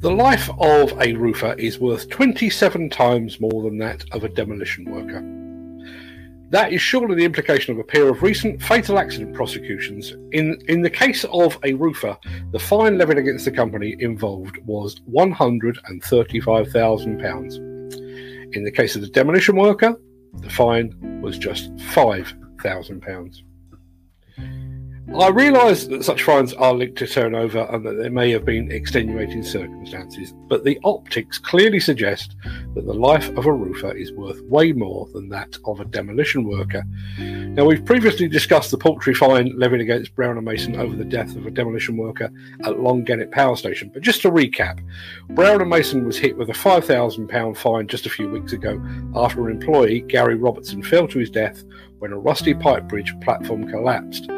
The life of a roofer is worth 27 times more than that of a demolition worker. That is surely the implication of a pair of recent fatal accident prosecutions. In, in the case of a roofer, the fine levied against the company involved was £135,000. In the case of the demolition worker, the fine was just £5,000. I realise that such fines are linked to turnover and that there may have been extenuating circumstances, but the optics clearly suggest that the life of a roofer is worth way more than that of a demolition worker. Now, we've previously discussed the paltry fine levied against Brown and Mason over the death of a demolition worker at Longannet Power Station, but just to recap, Brown and Mason was hit with a £5,000 fine just a few weeks ago after an employee, Gary Robertson, fell to his death when a rusty pipe bridge platform collapsed.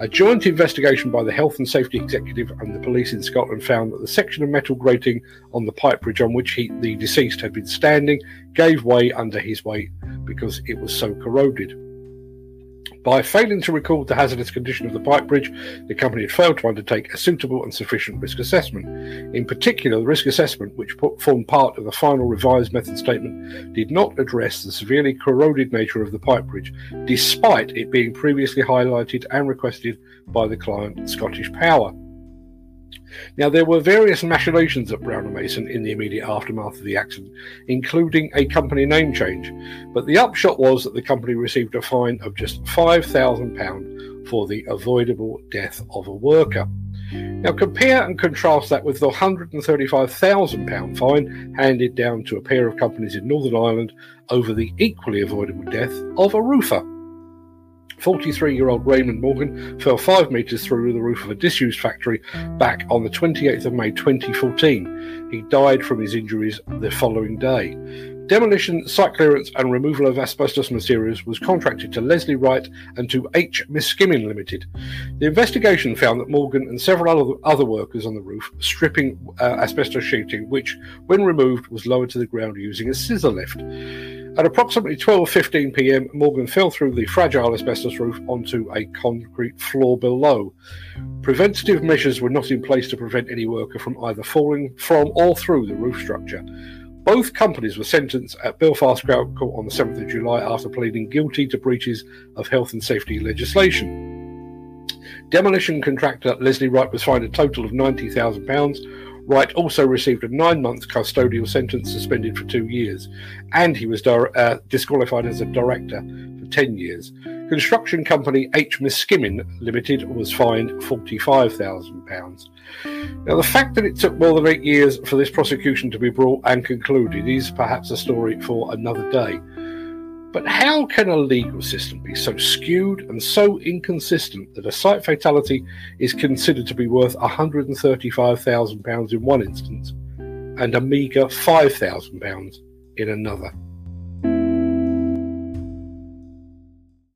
A joint investigation by the Health and Safety Executive and the police in Scotland found that the section of metal grating on the pipe bridge on which he, the deceased had been standing gave way under his weight because it was so corroded. By failing to record the hazardous condition of the pipe bridge, the company had failed to undertake a suitable and sufficient risk assessment. In particular, the risk assessment, which formed part of the final revised method statement, did not address the severely corroded nature of the pipe bridge, despite it being previously highlighted and requested by the client, Scottish Power. Now, there were various machinations at Brown and Mason in the immediate aftermath of the accident, including a company name change. But the upshot was that the company received a fine of just £5,000 for the avoidable death of a worker. Now, compare and contrast that with the £135,000 fine handed down to a pair of companies in Northern Ireland over the equally avoidable death of a roofer. 43 year old Raymond Morgan fell five metres through the roof of a disused factory back on the 28th of May 2014. He died from his injuries the following day. Demolition, site clearance, and removal of asbestos materials was contracted to Leslie Wright and to H. Miskimmin Limited. The investigation found that Morgan and several other workers on the roof stripping uh, asbestos sheeting, which, when removed, was lowered to the ground using a scissor lift. At approximately 12:15 p.m., Morgan fell through the fragile asbestos roof onto a concrete floor below. Preventative measures were not in place to prevent any worker from either falling from or through the roof structure. Both companies were sentenced at Belfast Crown Court on the 7th of July after pleading guilty to breaches of health and safety legislation. Demolition contractor Leslie Wright was fined a total of £90,000. Wright also received a nine month custodial sentence suspended for two years, and he was uh, disqualified as a director for 10 years. Construction company H. Miskimmin Limited was fined £45,000. Now, the fact that it took more than eight years for this prosecution to be brought and concluded is perhaps a story for another day. But how can a legal system be so skewed and so inconsistent that a site fatality is considered to be worth £135,000 in one instance and a meagre £5,000 in another?